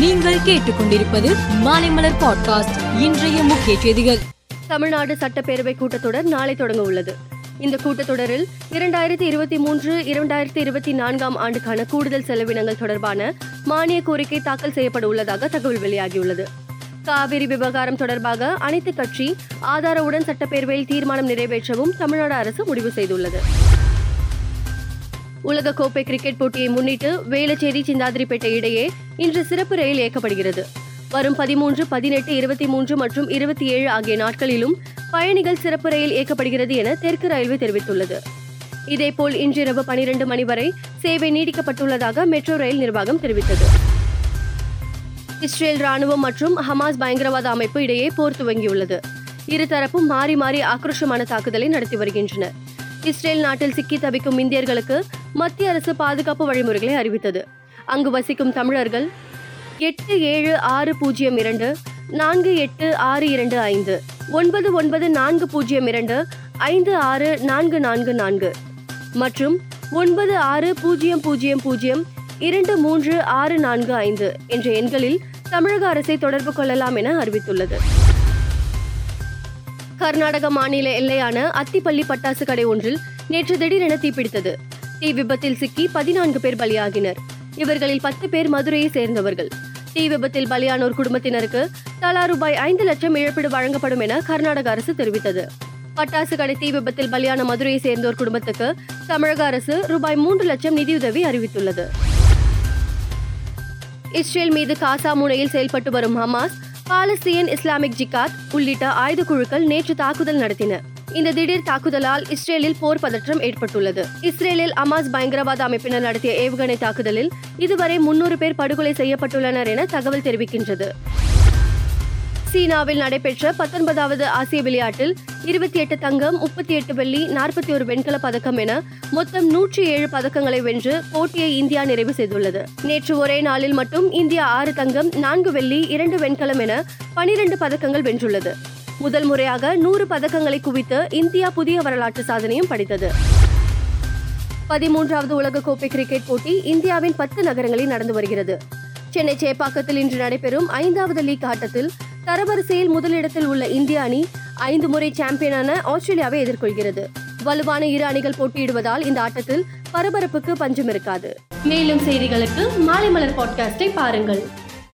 நீங்கள் கேட்டுக்கொண்டிருப்பது மாலைமலர் பாட்காஸ்ட். இன்றைய முக்கிய செய்திகள். தமிழ்நாடு சட்டப்பேரவை கூட்டத்தொடர் நாளை தொடங்க உள்ளது. இந்த கூட்டத்தொடரில் இரண்டாயிரத்தி இருபத்தி மூன்று இரண்டாயிரத்தி இருபத்தி நான்காம் ஆண்டுக்கான கூடுதல் செலவினங்கள் தொடர்பான மானிய கோரிக்கை தாக்கல் செய்யப்பட உள்ளதாக தகவல் வெளியாகியுள்ளது. காவிரி விவகாரம் தொடர்பாக அனைத்து கட்சி ஆதாரவுடன் சட்டப்பேரவையில் தீர்மானம் நிறைவேற்றவும் தமிழ்நாடு அரசு முடிவு செய்துள்ளது. உலகக்கோப்பை கிரிக்கெட் போட்டியை முன்னிட்டு வேலச்சேரி சிந்தாதிரிப்பேட்டை இடையே இன்று சிறப்பு ரயில் இயக்கப்படுகிறது. வரும் பதிமூன்று பதினெட்டு இருபத்தி மூன்று மற்றும் இருபத்தி ஏழு ஆகிய நாட்களிலும் பயணிகள் சிறப்பு ரயில் இயக்கப்படுகிறது என தெற்கு ரயில்வே தெரிவித்துள்ளது. இதேபோல் இன்றிரவு பனிரெண்டு மணி வரை சேவை நீடிக்கப்பட்டுள்ளதாக மெட்ரோ ரயில் நிர்வாகம் தெரிவித்தது. இஸ்ரேல் ராணுவம் மற்றும் ஹமாஸ் பயங்கரவாத அமைப்பு இடையே போர் துவங்கியுள்ளது. இருதரப்பும் மாறி மாறி ஆக்ரோஷமான தாக்குதலை நடத்தி வருகின்றனர். இஸ்ரேல் நாட்டில் சிக்கி தவிக்கும் இந்தியர்களுக்கு மத்திய அரசு பாதுகாப்பு வழிமுறைகளை அறிவித்தது. அங்கு வசிக்கும் தமிழர்கள் எட்டு ஏழு ஆறு பூஜ்ஜியம் இரண்டு நான்கு எட்டு ஆறு இரண்டு ஐந்து ஒன்பது ஒன்பது நான்கு பூஜ்ஜியம் இரண்டு ஐந்து ஆறு நான்கு நான்கு நான்கு மற்றும் ஒன்பது ஆறு பூஜ்ஜியம் பூஜ்ஜியம் பூஜ்ஜியம் இரண்டு மூன்று ஆறு நான்கு ஐந்து என்ற எண்களில் தமிழக அரசை தொடர்பு கொள்ளலாம் என அறிவித்துள்ளது. கர்நாடக மாநில எல்லையான அத்திப்பள்ளி பட்டாசு கடை ஒன்றில் நேற்று திடீரென தீப்பிடித்தது. தீ விபத்தில் சிக்கி பதினான்கு பேர் பலியாகினர். இவர்களில் பத்து பேர் மதுரையை சேர்ந்தவர்கள். தீ விபத்தில் பலியானோர் குடும்பத்தினருக்கு தலா ரூபாய் ஐந்து லட்சம் இழப்பீடு வழங்கப்படும் என கர்நாடக அரசு தெரிவித்தது. பட்டாசு கடை தீ விபத்தில் பலியான மதுரையை சேர்ந்தோர் குடும்பத்துக்கு தமிழக அரசு ரூபாய் மூன்று லட்சம் நிதியுதவி அறிவித்துள்ளது. இஸ்ரேல் மீது காசா முனையில் செயல்பட்டு வரும் ஹமாஸ் பாலஸ்தீன் இஸ்லாமிக் ஜிகாத் உள்ளிட்ட ஆயுத குழுக்கள் நேற்று தாக்குதல் நடத்தின. இந்த திடீர் தாக்குதலால் இஸ்ரேலில் போர் பதற்றம் ஏற்பட்டுள்ளது. இஸ்ரேலில் அமாஸ் பயங்கரவாத அமைப்பினர் நடத்திய ஏவுகணை தாக்குதலில் இதுவரை முன்னூறு பேர் படுகொலை செய்யப்பட்டுள்ளனர் என தகவல் தெரிவிக்கின்றது. சீனாவில் நடைபெற்ற பத்தொன்பதாவது ஆசிய விளையாட்டில் இருபத்தி எட்டு தங்கம் முப்பத்தி எட்டு வெள்ளி நாற்பத்தி ஒரு வெண்கல பதக்கம் என மொத்தம் நூற்றி ஏழு பதக்கங்களை வென்று போட்டியை இந்தியா நிறைவு செய்துள்ளது. நேற்று ஒரே நாளில் மட்டும் இந்தியா ஆறு தங்கம் நான்கு வெள்ளி இரண்டு வெண்கலம் என பனிரெண்டு பதக்கங்கள் வென்றுள்ளது. முதல் முறையாக நூறு பதக்கங்களை குவித்து இந்தியா புதிய வரலாற்று சாதனையும் படைத்தது. பதிமூன்றாவது உலகக்கோப்பை கிரிக்கெட் போட்டி இந்தியாவின் பத்து நகரங்களில் நடந்து வருகிறது. சென்னை சேப்பாக்கத்தில் இன்று நடைபெறும் ஐந்தாவது லீக் ஆட்டத்தில் தரவரிசையில் முதலிடத்தில் உள்ள இந்திய அணி ஐந்து முறை சாம்பியனான ஆஸ்திரேலியாவை எதிர்கொள்கிறது. வலுவான இரு அணிகள் போட்டியிடுவதால் இந்த ஆட்டத்தில் பரபரப்புக்கு பஞ்சம் இருக்காது மேலும் செய்திகளுக்கு மாலை மலர் பாட்காஸ்டை பாருங்கள்.